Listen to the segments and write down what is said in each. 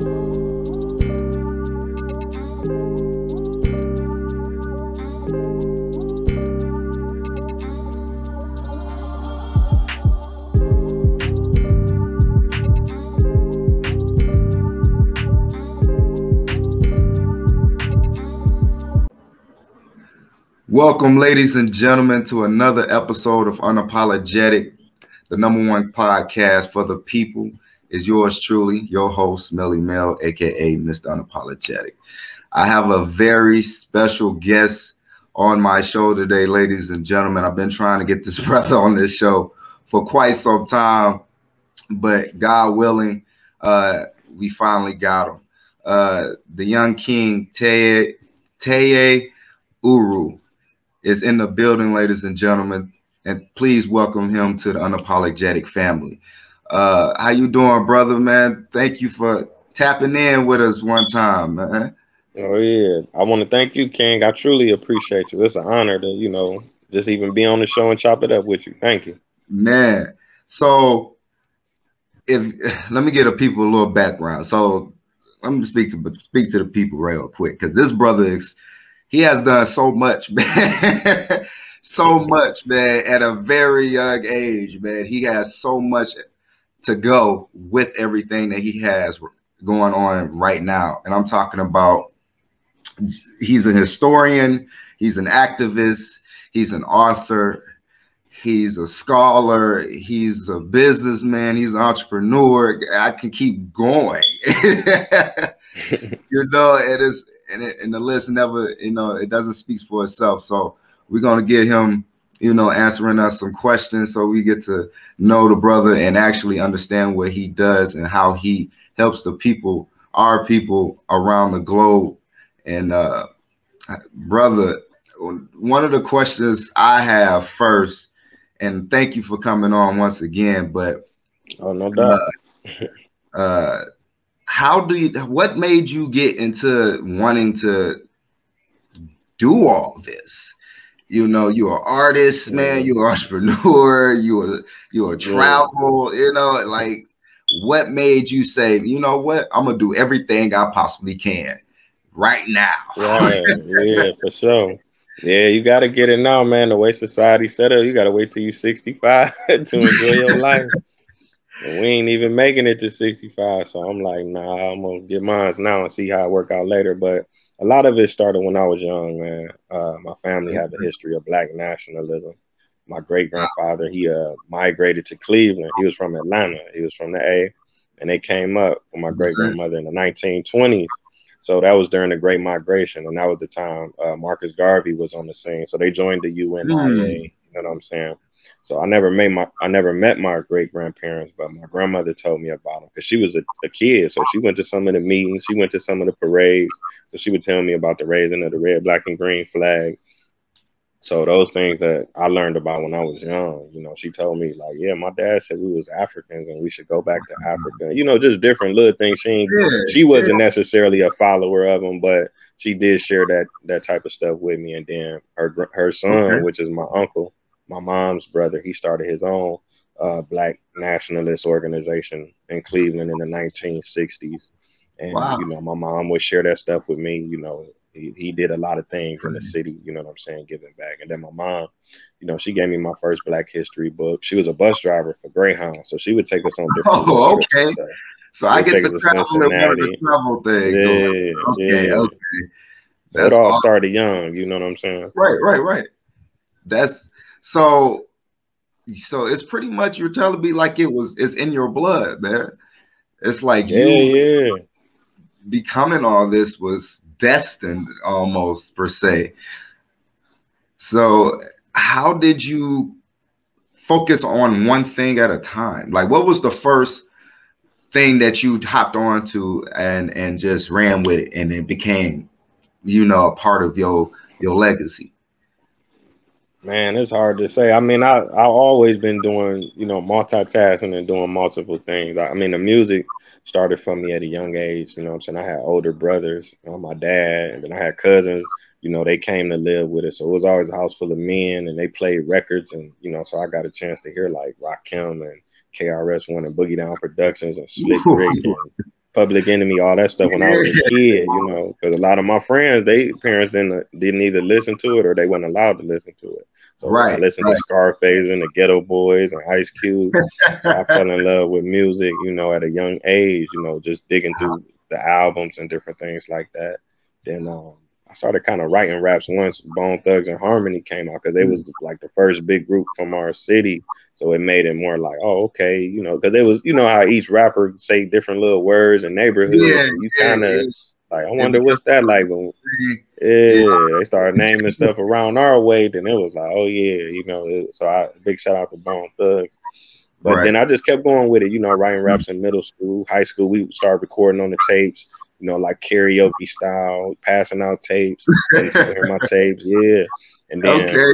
Welcome, ladies and gentlemen, to another episode of Unapologetic, the number one podcast for the people. Is yours truly, your host, Melly Mel, aka Mr. Unapologetic. I have a very special guest on my show today, ladies and gentlemen. I've been trying to get this brother on this show for quite some time, but God willing, uh, we finally got him. Uh, the young king, Taye, Taye Uhuru is in the building, ladies and gentlemen, and please welcome him to the unapologetic family. Uh, how you doing, brother? Man, thank you for tapping in with us one time, man. Oh yeah, I want to thank you, King. I truly appreciate you. It's an honor to you know just even be on the show and chop it up with you. Thank you, man. So, if let me get a people a little background. So, let me speak to speak to the people real quick because this brother is he has done so much, man. so much, man, at a very young age, man. He has so much to go with everything that he has going on right now. And I'm talking about he's a historian, he's an activist, he's an author, he's a scholar, he's a businessman, he's an entrepreneur. I can keep going. you know, it is and, it, and the list never, you know, it doesn't speak for itself. So we're gonna get him, you know, answering us some questions so we get to know the brother and actually understand what he does and how he helps the people, our people around the globe. And uh brother, one of the questions I have first, and thank you for coming on once again, but oh no doubt. Uh, uh how do you what made you get into wanting to do all this you know you're an artist man you're an entrepreneur you're you're a travel you know like what made you say you know what? I'm gonna do everything i possibly can right now. Right. Yeah for sure. Yeah you got to get it now man. The way society set up you got to wait till you're 65 to enjoy your life. And we ain't even making it to 65. So I'm like, nah, I'm gonna get mine now and see how it work out later. But a lot of it started when I was young, man. Uh, my family have a history of black nationalism. My great grandfather, he uh, migrated to Cleveland. He was from Atlanta. He was from the A, and they came up with my great grandmother in the 1920s. So that was during the Great Migration, and that was the time uh, Marcus Garvey was on the scene. So they joined the UNIA. Mm. You know what I'm saying? So I never made my I never met my great grandparents, but my grandmother told me about them because she was a, a, kid. So she went to some of the meetings, she went to some of the parades. So she would tell me about the raising of the red, black, and green flag. So those things that I learned about when I was young, you know, she told me like, yeah, my dad said we was Africans and we should go back to Africa. You know, just different little things. She she wasn't necessarily a follower of them, but she did share that that type of stuff with me. And then her her son, which is my uncle, my mom's brother, he started his own uh, black nationalist organization in Cleveland in the 1960s. And, wow. you know, my mom would share that stuff with me. You know, he, he did a lot of things in the city, you know what I'm saying, giving back. And then my mom, you know, she gave me my first black history book. She was a bus driver for Greyhound. So she would take us on different Oh, okay. So, so I get the travel one of the travel thing. Yeah, okay, yeah. okay. So it all awesome. started young, you know what I'm saying? Right, right, right. That's so, so it's pretty much you're telling me like it was it's in your blood, man. It's like yeah, you yeah. becoming all this was destined almost per se. So, how did you focus on one thing at a time? Like, what was the first thing that you hopped onto and and just ran with it, and it became, you know, a part of your your legacy? Man, it's hard to say. I mean, I I've always been doing, you know, multitasking and doing multiple things. I, mean, the music started for me at a young age. You know, I'm saying I had older brothers, you know, my dad, and then I had cousins. You know, they came to live with us, so it was always a house full of men, and they played records, and you know, so I got a chance to hear like Rakim and KRS One and Boogie Down Productions and Slick Rick and Public Enemy, all that stuff when I was a kid, you know, because a lot of my friends, they parents didn't didn't either listen to it or they weren't allowed to listen to it. So right, I listened right. to Scarface and the Geto Boys and Ice Cube. so I fell in love with music, you know, at a young age, you know, just digging through the albums and different things like that. Then um, I started kind of writing raps once Bone Thugs and Harmony came out because it was mm. like the first big group from our city. So it made it more like, oh, okay, you know, because it was, you know, how each rapper say different little words and neighborhoods. Yeah, you kind of yeah. like, I wonder what's that like. But yeah, they started naming stuff around our way. Then it was like, oh yeah, you know. It, so I big shout out to Bone Thugs. But right. then I just kept going with it, you know, writing raps in middle school, high school. We started recording on the tapes you know, like karaoke style, passing out tapes, my tapes, yeah. And then okay.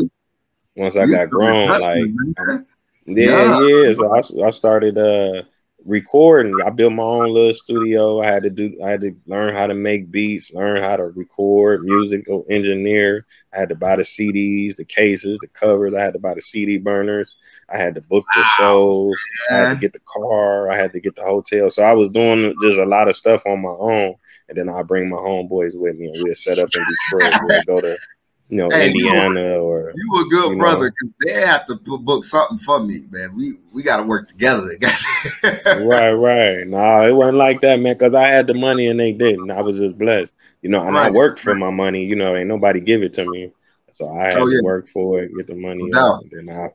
once I got grown, like, yeah, yeah. So I, I started uh recording. I built my own little studio. I had to do. I had to learn how to make beats, learn how to record, musical engineer. I had to buy the CDs, the cases, the covers. I had to buy the CD burners. I had to book the shows. Yeah. I had to get the car. I had to get the hotel. So I was doing just a lot of stuff on my own. And then I bring my homeboys with me, and we'll set up in Detroit. we'll go to you know, hey, Indiana you or you a good brother because they have to book something for me, man. We we got to work together, guys. right, right. No, it wasn't like that, man. Because I had the money and they didn't. I was just blessed, you know. And right. I worked for my money. You know, ain't nobody give it to me, so I had oh, yeah. to work for it, get the money, no. and then I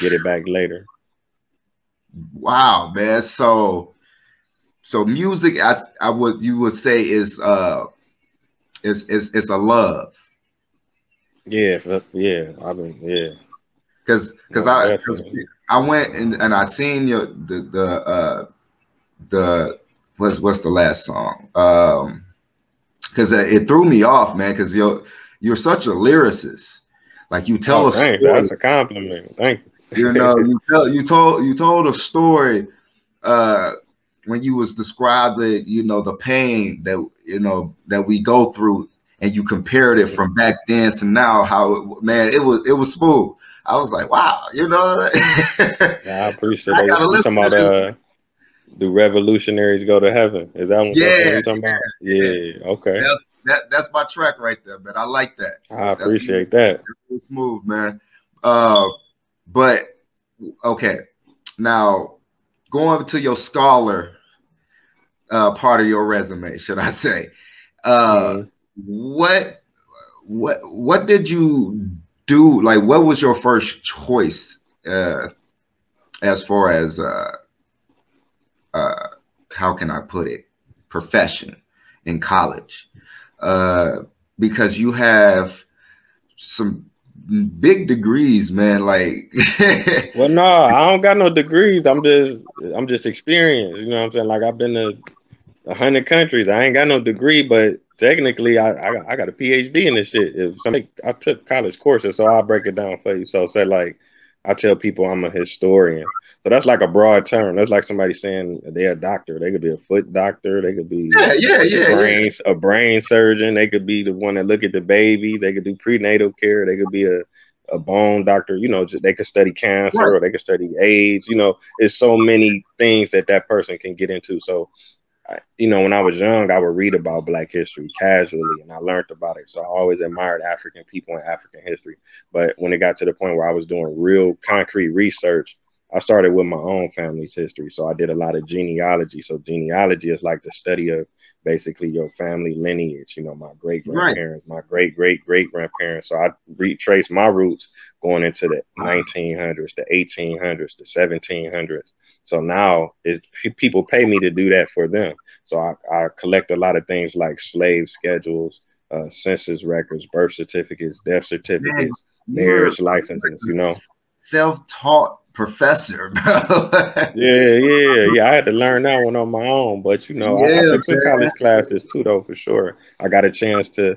get it back later. Wow, man. So, so music, I I would you would say is uh is is is a love yeah, yeah, I mean, yeah. Because because I cause I went and, and I seen your the the uh the what's what's the last song? Um because it threw me off man because you're you're such a lyricist. Like you tell oh, a thanks. story. That's a compliment. Thank you. You know you tell you told you told a story uh when you was describing you know the pain that you know that we go through and you compared it from back then to now, how it, man, it was it was smooth. I was like, wow, you know. yeah, I appreciate it. You talking about uh, do revolutionaries go to heaven? Is that what yeah, you're talking about? Yeah, okay. That's that, that's my track right there, but I like that. I appreciate that. It's smooth, man. Uh, but okay, now going to your scholar uh, part of your resume, should I say? Uh, mm-hmm what what what did you do? Like, what was your first choice uh, as far as uh, uh, how can I put it, profession in college? Uh, because you have some big degrees, man. Like, well, no, I don't got no degrees. I'm just, I'm just experienced. You know what I'm saying? Like, I've been to a hundred countries. I ain't got no degree, but technically I, I, I got a PhD in this shit. If somebody, I took college courses, so I'll break it down for you. So say like I tell people I'm a historian. So that's like a broad term. That's like somebody saying they're a doctor. They could be a foot doctor. They could be yeah, yeah, yeah, a brain, yeah. a brain surgeon. They could be the one that look at the baby. They could do prenatal care. They could be a, a bone doctor. You know, they could study cancer right. or they could study AIDS. You know, it's so many things that that person can get into. So you know, when I was young, I would read about Black history casually, and I learned about it. So I always admired African people and African history. But when it got to the point where I was doing real concrete research, I started with my own family's history. So I did a lot of genealogy. So genealogy is like the study of basically your family lineage, you know, my great grandparents, right. my great great great grandparents. So I retraced my roots going into the 1900s, the 1800s, the 1700s. So now people pay me to do that for them. So I, I collect a lot of things like slave schedules, uh, census records, birth certificates, death certificates, marriage licenses, you know. Self-taught professor, bro. yeah, yeah, yeah. I had to learn that one on my own, but you know, yeah, I, I, took some college classes too, though, for sure. I got a chance to.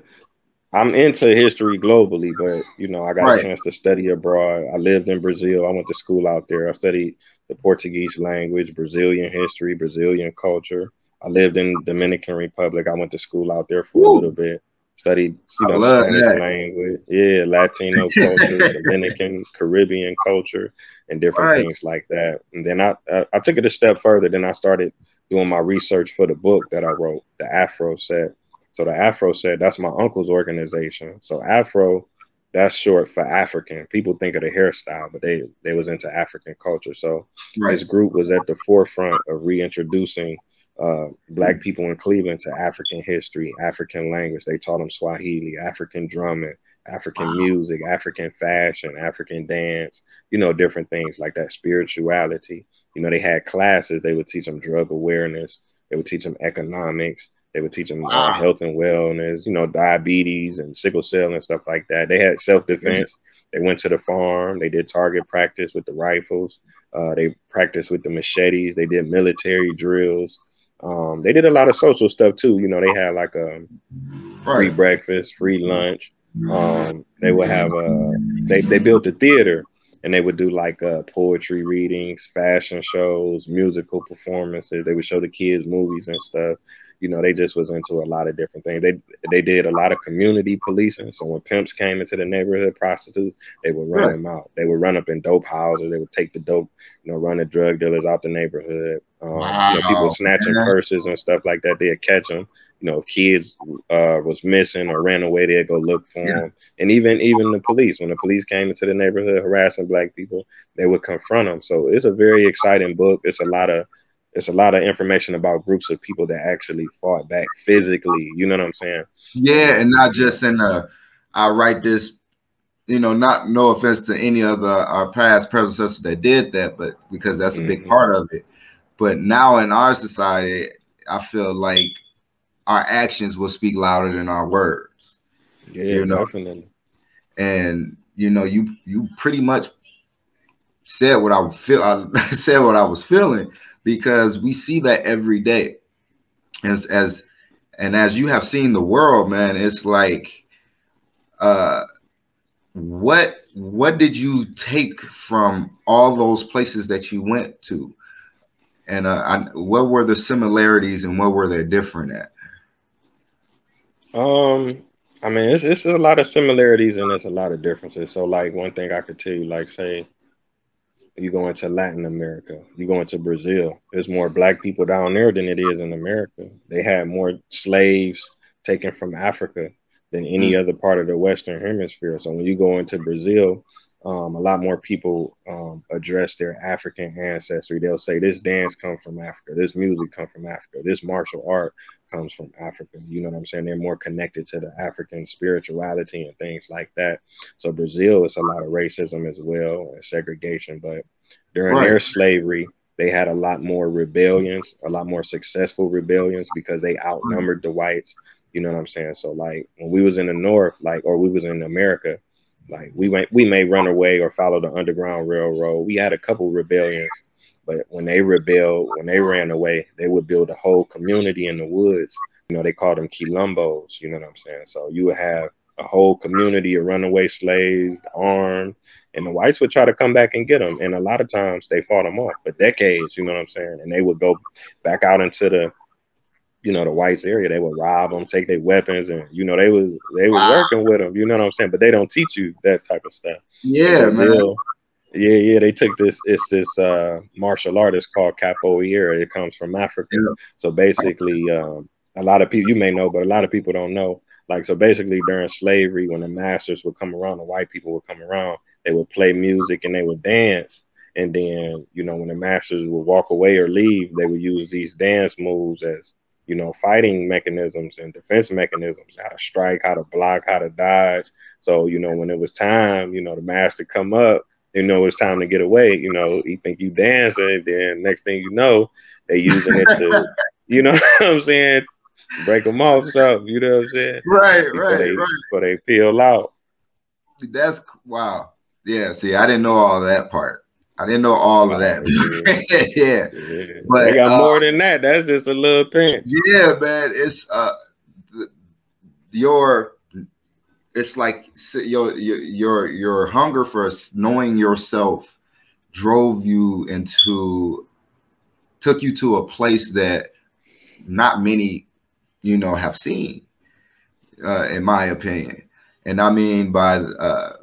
I'm into history globally, but you know, I got right. a chance to study abroad. I lived in Brazil. I went to school out there. I studied the Portuguese language, Brazilian history, Brazilian culture. I lived in Dominican Republic. I went to school out there for Woo. a little bit studied you know Spanish language, yeah, Latino culture, Dominican, Caribbean culture, and different right. things like that. And then I, I, I took it a step further. Then I started doing my research for the book that I wrote, the Afro Set. So the Afro Set, that's my uncle's organization. So Afro, that's short for African. People think of the hairstyle, but they they was into African culture. So right. this group was at the forefront of reintroducing uh, black people in Cleveland to African history, African language. They taught them Swahili, African drumming, African wow. music, African fashion, African dance, you know, different things like that, spirituality. You know, they had classes, they would teach them drug awareness, they would teach them economics, they would teach them uh, wow. uh, health and wellness, you know, diabetes and sickle cell and stuff like that. They had self defense. Mm-hmm. They went to the farm, they did target practice with the rifles, uh, they practiced with the machetes, they did military drills. Um, they did a lot of social stuff too. You know, they had like a free breakfast, free lunch. Um, they would have a they they built a theater and they would do like uh, poetry readings, fashion shows, musical performances. They would show the kids movies and stuff. You know, they just was into a lot of different things. They they did a lot of community policing. So when pimps came into the neighborhood, prostitutes, they would run them out. They would run up in dope houses. They would take the dope, you know, run the drug dealers out the neighborhood. Um, wow. you know, people snatching purses and stuff like that. They'd catch them. You know, if kids uh, was missing or ran away, they'd go look for yeah. them. And even even the police, when the police came into the neighborhood harassing black people, they would confront them. So it's a very exciting book. It's a lot of it's a lot of information about groups of people that actually fought back physically. You know what I'm saying? Yeah, and not just in the I write this you know, not no offense to any of the our past predecessors that did that, but because that's a big mm-hmm. part of it. But now in our society, I feel like our actions will speak louder than our words. Yeah, you know? definitely. And you know, you you pretty much said what I feel. I said what I was feeling because we see that every day. As as and as you have seen the world, man, it's like uh what what did you take from all those places that you went to and uh, I, what were the similarities and what were they different at? Um, I mean, it's it's a lot of similarities and it's a lot of differences. So, like one thing I could tell you, like say, you go into Latin America, you go into Brazil, there's more black people down there than it is in America. They had more slaves taken from Africa than any mm-hmm. other part of the Western Hemisphere. So when you go into Brazil, um, a lot more people um, address their African ancestry. They'll say this dance comes from Africa, this music comes from Africa, this martial art comes from Africa. You know what I'm saying? They're more connected to the African spirituality and things like that. So Brazil is a lot of racism as well and segregation, but during right. their slavery, they had a lot more rebellions, a lot more successful rebellions because they outnumbered the whites. You know what I'm saying? So like when we was in the north, like or we was in America, like we went, we may run away or follow the Underground Railroad. We had a couple rebellions, but when they rebelled, when they ran away, they would build a whole community in the woods. You know, they called them quilombos. You know what I'm saying? So you would have a whole community of runaway slaves, armed, and the whites would try to come back and get them. And a lot of times they fought them off for decades. You know what I'm saying? And they would go back out into the you know the whites area they would rob them take their weapons and you know they was they was wow. working with them you know what i'm saying but they don't teach you that type of stuff yeah man. yeah yeah they took this it's this uh martial artist called capoeira it comes from africa yeah. so basically um a lot of people you may know but a lot of people don't know like so basically during slavery when the masters would come around the white people would come around they would play music and they would dance and then you know when the masters would walk away or leave they would use these dance moves as you know, fighting mechanisms and defense mechanisms, how to strike, how to block, how to dodge. So, you know, when it was time, you know, the master come up, you know, it's time to get away. You know, you think you dance, dancing, then next thing you know, they using it to, you know what I'm saying, break them off, so you know what I'm saying, right, right, they, right. Before they peel out. That's wow. Yeah, see, I didn't know all that part. I didn't know all of that. yeah. yeah. But they got uh, more than that. That's just a little pinch. Yeah, man. It's uh your it's like your your your hunger for knowing yourself drove you into took you to a place that not many you know have seen uh, in my opinion and i mean by uh,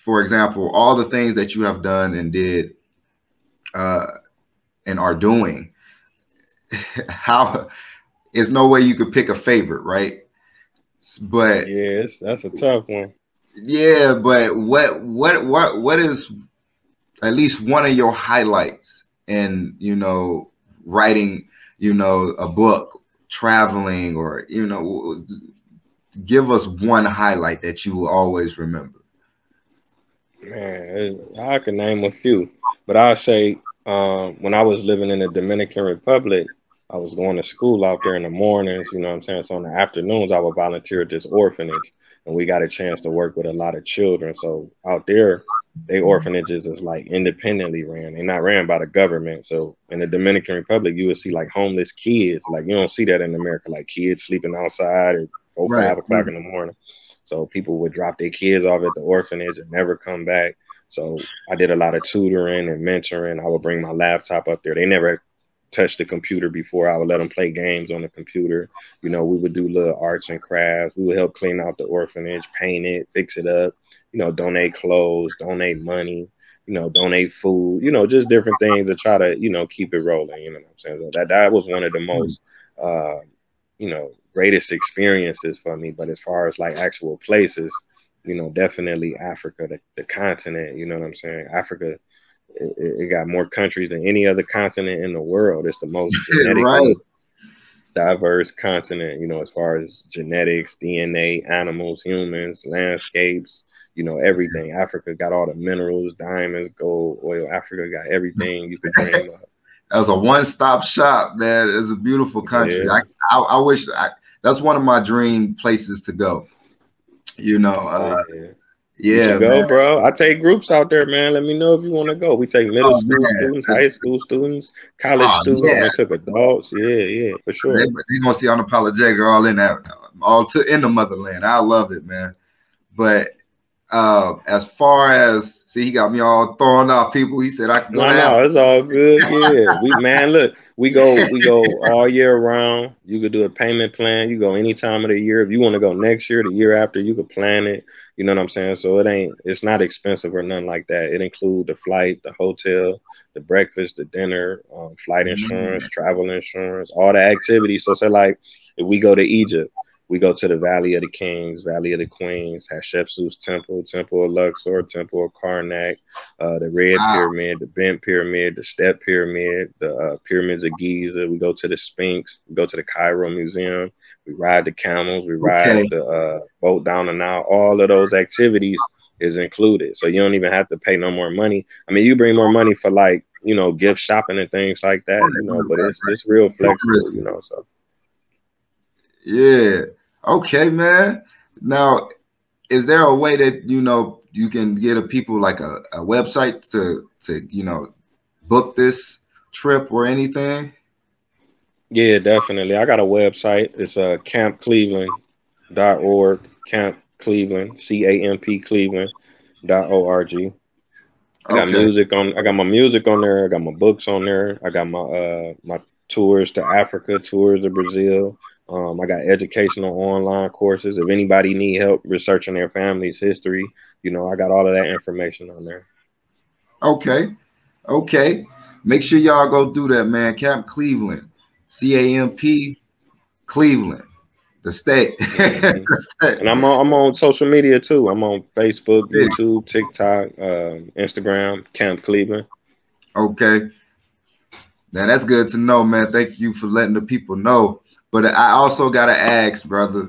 for example, all the things that you have done and did uh, and are doing how there's no way you could pick a favorite, right? But yes, that's a tough one. Yeah, but what what what what is at least one of your highlights in you know writing you know a book, traveling, or you know give us one highlight that you will always remember. Man, I can name a few, but I'll say um, when I was living in the Dominican Republic, I was going to school out there in the mornings, you know what I'm saying? So in the afternoons, I would volunteer at this orphanage and we got a chance to work with a lot of children. So out there, they orphanages is like independently ran. They're not ran by the government. So in the Dominican Republic, you would see like homeless kids. Like you don't see that in America, like kids sleeping outside at four, right. five o'clock mm-hmm. in the morning. So people would drop their kids off at the orphanage and never come back. So I did a lot of tutoring and mentoring. I would bring my laptop up there. They never touched the computer before. I would let them play games on the computer. You know, we would do little arts and crafts. We would help clean out the orphanage, paint it, fix it up. You know, donate clothes, donate money. You know, donate food. You know, just different things to try to you know keep it rolling. You know what I'm saying? So that that was one of the most uh, you know greatest experiences for me. But as far as like actual places, you know, definitely Africa, the, the continent. You know what I'm saying? Africa it, it, got more countries than any other continent in the world. It's the most right. diverse continent, you know, as far as genetics, DNA, animals, humans, landscapes, you know, everything. Africa got all the minerals, diamonds, gold, oil. Africa got everything you could dream of. As a one-stop shop, man. It's a beautiful country. Yeah. I, I, I, wish I, that's one of my dream places to go. You know, uh, yeah. Yeah, go, bro. I take groups out there, man. Let me know if you want to go. We take middle oh, school man. students, high school students, college oh, students. Yeah. We took adults. Yeah, yeah, for sure. They, are gonna see unapologetic all in that, all to in the motherland. I love it, man. But uh, as far as see, he got me all throwing off people. He said I can go. No, no, it's all good. Yeah, we man, look, we go, we go all year round. You could do a payment plan. You go any time of the year. If you want to go next year, the year after, you could plan it. You know what I'm saying? So it ain't, it's not expensive or nothing like that. It include the flight, the hotel, the breakfast, the dinner, um, flight mm-hmm. insurance, mm-hmm. travel insurance, all the activities. So say like if we go to Egypt we go to the Valley of the Kings, Valley of the Queens, Hatshepsut's Temple, Temple of Luxor, Temple of Karnak, uh, the Red wow. Pyramid, the Bent Pyramid, the Step Pyramid, the uh, Pyramids of Giza. We go to the Sphinx, we go to the Cairo Museum, we ride the camels, we ride okay. the uh, boat down the Nile. All of those activities is included. So you don't even have to pay no more money. I mean, you bring more money for like, you know, gift shopping and things like that, you know, but it's, it's real flexible, you know, so. Yeah. Okay, man. Now, is there a way that you know you can get a people like a, a website to to you know book this trip or anything? Yeah, definitely. I got a website. It's uh campcleveland.org, Camp Cleveland, C A M P Cleveland dot O R G. I got okay. music on I got my music on there, I got my books on there, I got my uh my tours to Africa, tours to Brazil, um, I got educational online courses. If anybody need help researching their family's history, you know, I got all of that information on there. Okay. Okay. Make sure y'all go do that, man. Camp Cleveland. C A M P Cleveland. The state. The state. And I'm on I'm on social media too. I'm on Facebook, YouTube, TikTok, um, Instagram, Camp Cleveland. Okay. Now that's good to know, man. Thank you for letting the people know. But I also gotta ask, brother,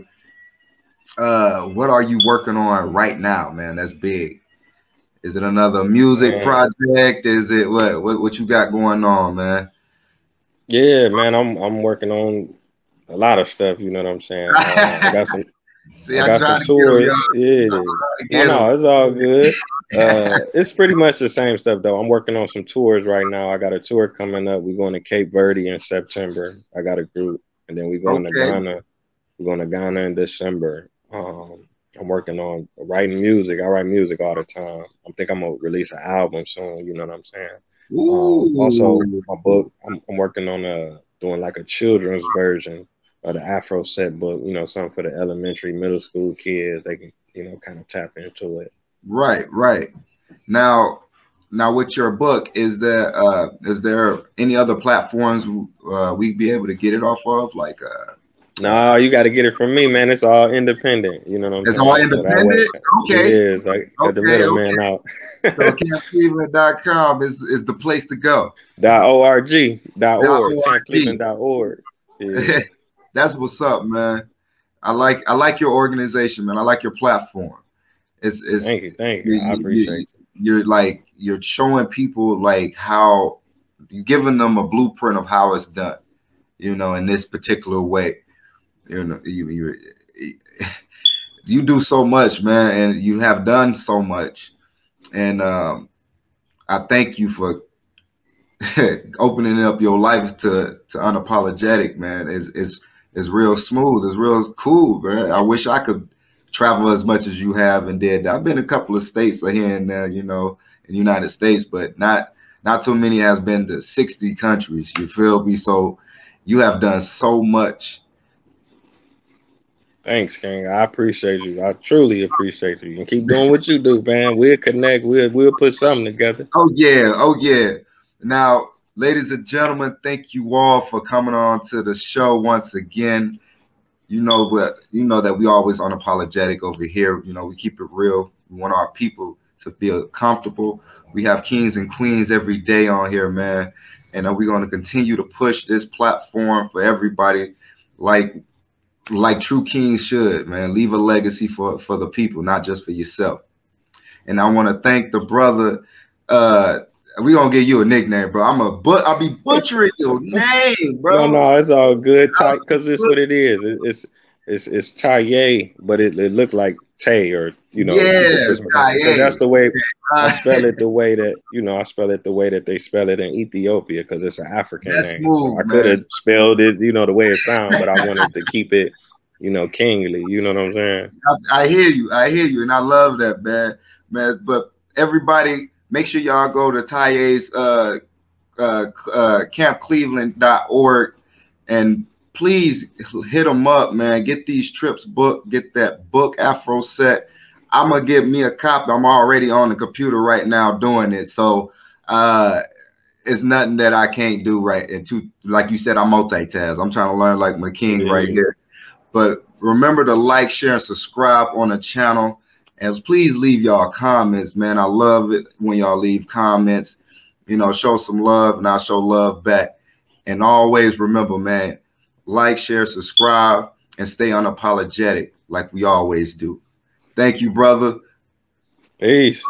uh, what are you working on right now, man? That's big. Is it another music man. project? Is it what, what what you got going on, man? Yeah, man, I'm I'm working on a lot of stuff. You know what I'm saying? Uh, I got some. See, I, I got some tours. yeah, no, no, it's all good. Uh, it's pretty much the same stuff though. I'm working on some tours right now. I got a tour coming up. We're going to Cape Verde in September. I got a group and then we're going okay. to Ghana. We're going to Ghana in December. Um, I'm working on writing music. I write music all the time. I think I'm gonna release an album soon. You know what I'm saying? Um, also, my book. I'm, I'm working on a doing like a children's version of the Afro set book. You know, something for the elementary, middle school kids. They can you know kind of tap into it. Right, right. Now, now with your book, is there uh, is there any other platforms uh, we be able to get it off of? Like, uh, no, you got to get it from me, man. It's all independent. You know what I'm it's saying? all independent. Okay, it is. I okay, the middleman okay. out. so campcleveland.com is is the place to go. Dot org. Dot org. Campcleveland.org. Yeah. That's what's up, man. I like I like your organization, man. I like your platform. It's, it's thank you, thank you. you I appreciate you. You're like you're showing people like how you're giving them a blueprint of how it's done, you know, in this particular way. You know, you you, you do so much, man, and you have done so much. And um, I thank you for opening up your life to to unapologetic, man. Is is is real smooth. It's real cool, man. I wish I could travel as much as you have and did. I've been a couple of states here and there, you know, in the United States, but not not too many has been to 60 countries. You feel me? So you have done so much. Thanks, King. I appreciate you. I truly appreciate you. And keep doing what you do, man. We'll connect. We'll we'll put something together. Oh yeah. Oh yeah. Now ladies and gentlemen, thank you all for coming on to the show once again. You know what you know that we always unapologetic over here. You know, we keep it real. We want our people to feel comfortable. We have kings and queens every day on here, man. And we're going to continue to push this platform for everybody like like true kings should, man. Leave a legacy for for the people, not just for yourself. And I want to thank the brother uh we gonna give you a nickname, bro. I'm a but I'll be butchering your name, bro. No, no, it's all good, because it's what it is. It's it's it's Taye, but it, it looked like Tay or you know. Yeah, that's the way I spell it. The way that you know, I spell it the way that they spell it in Ethiopia because it's an African that's name. Smooth, so I could have spelled it, you know, the way it sounds, but I wanted to keep it, you know, kingly. You know what I'm saying? I, I hear you. I hear you, and I love that, man. Man, but everybody make sure y'all go to Taye's uh, uh, uh, campcleveland.org and please hit them up, man. Get these trips booked, get that book Afro set. I'm gonna get me a copy. I'm already on the computer right now doing it. So uh it's nothing that I can't do right. And to like you said, I multitask. I'm trying to learn like my king right here. But remember to like, share, and subscribe on the channel. And please leave y'all comments, man. I love it when y'all leave comments. You know, show some love and I'll show love back. And always remember, man, like, share, subscribe, and stay unapologetic like we always do. Thank you, brother. Peace.